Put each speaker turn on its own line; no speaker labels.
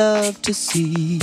love to cease.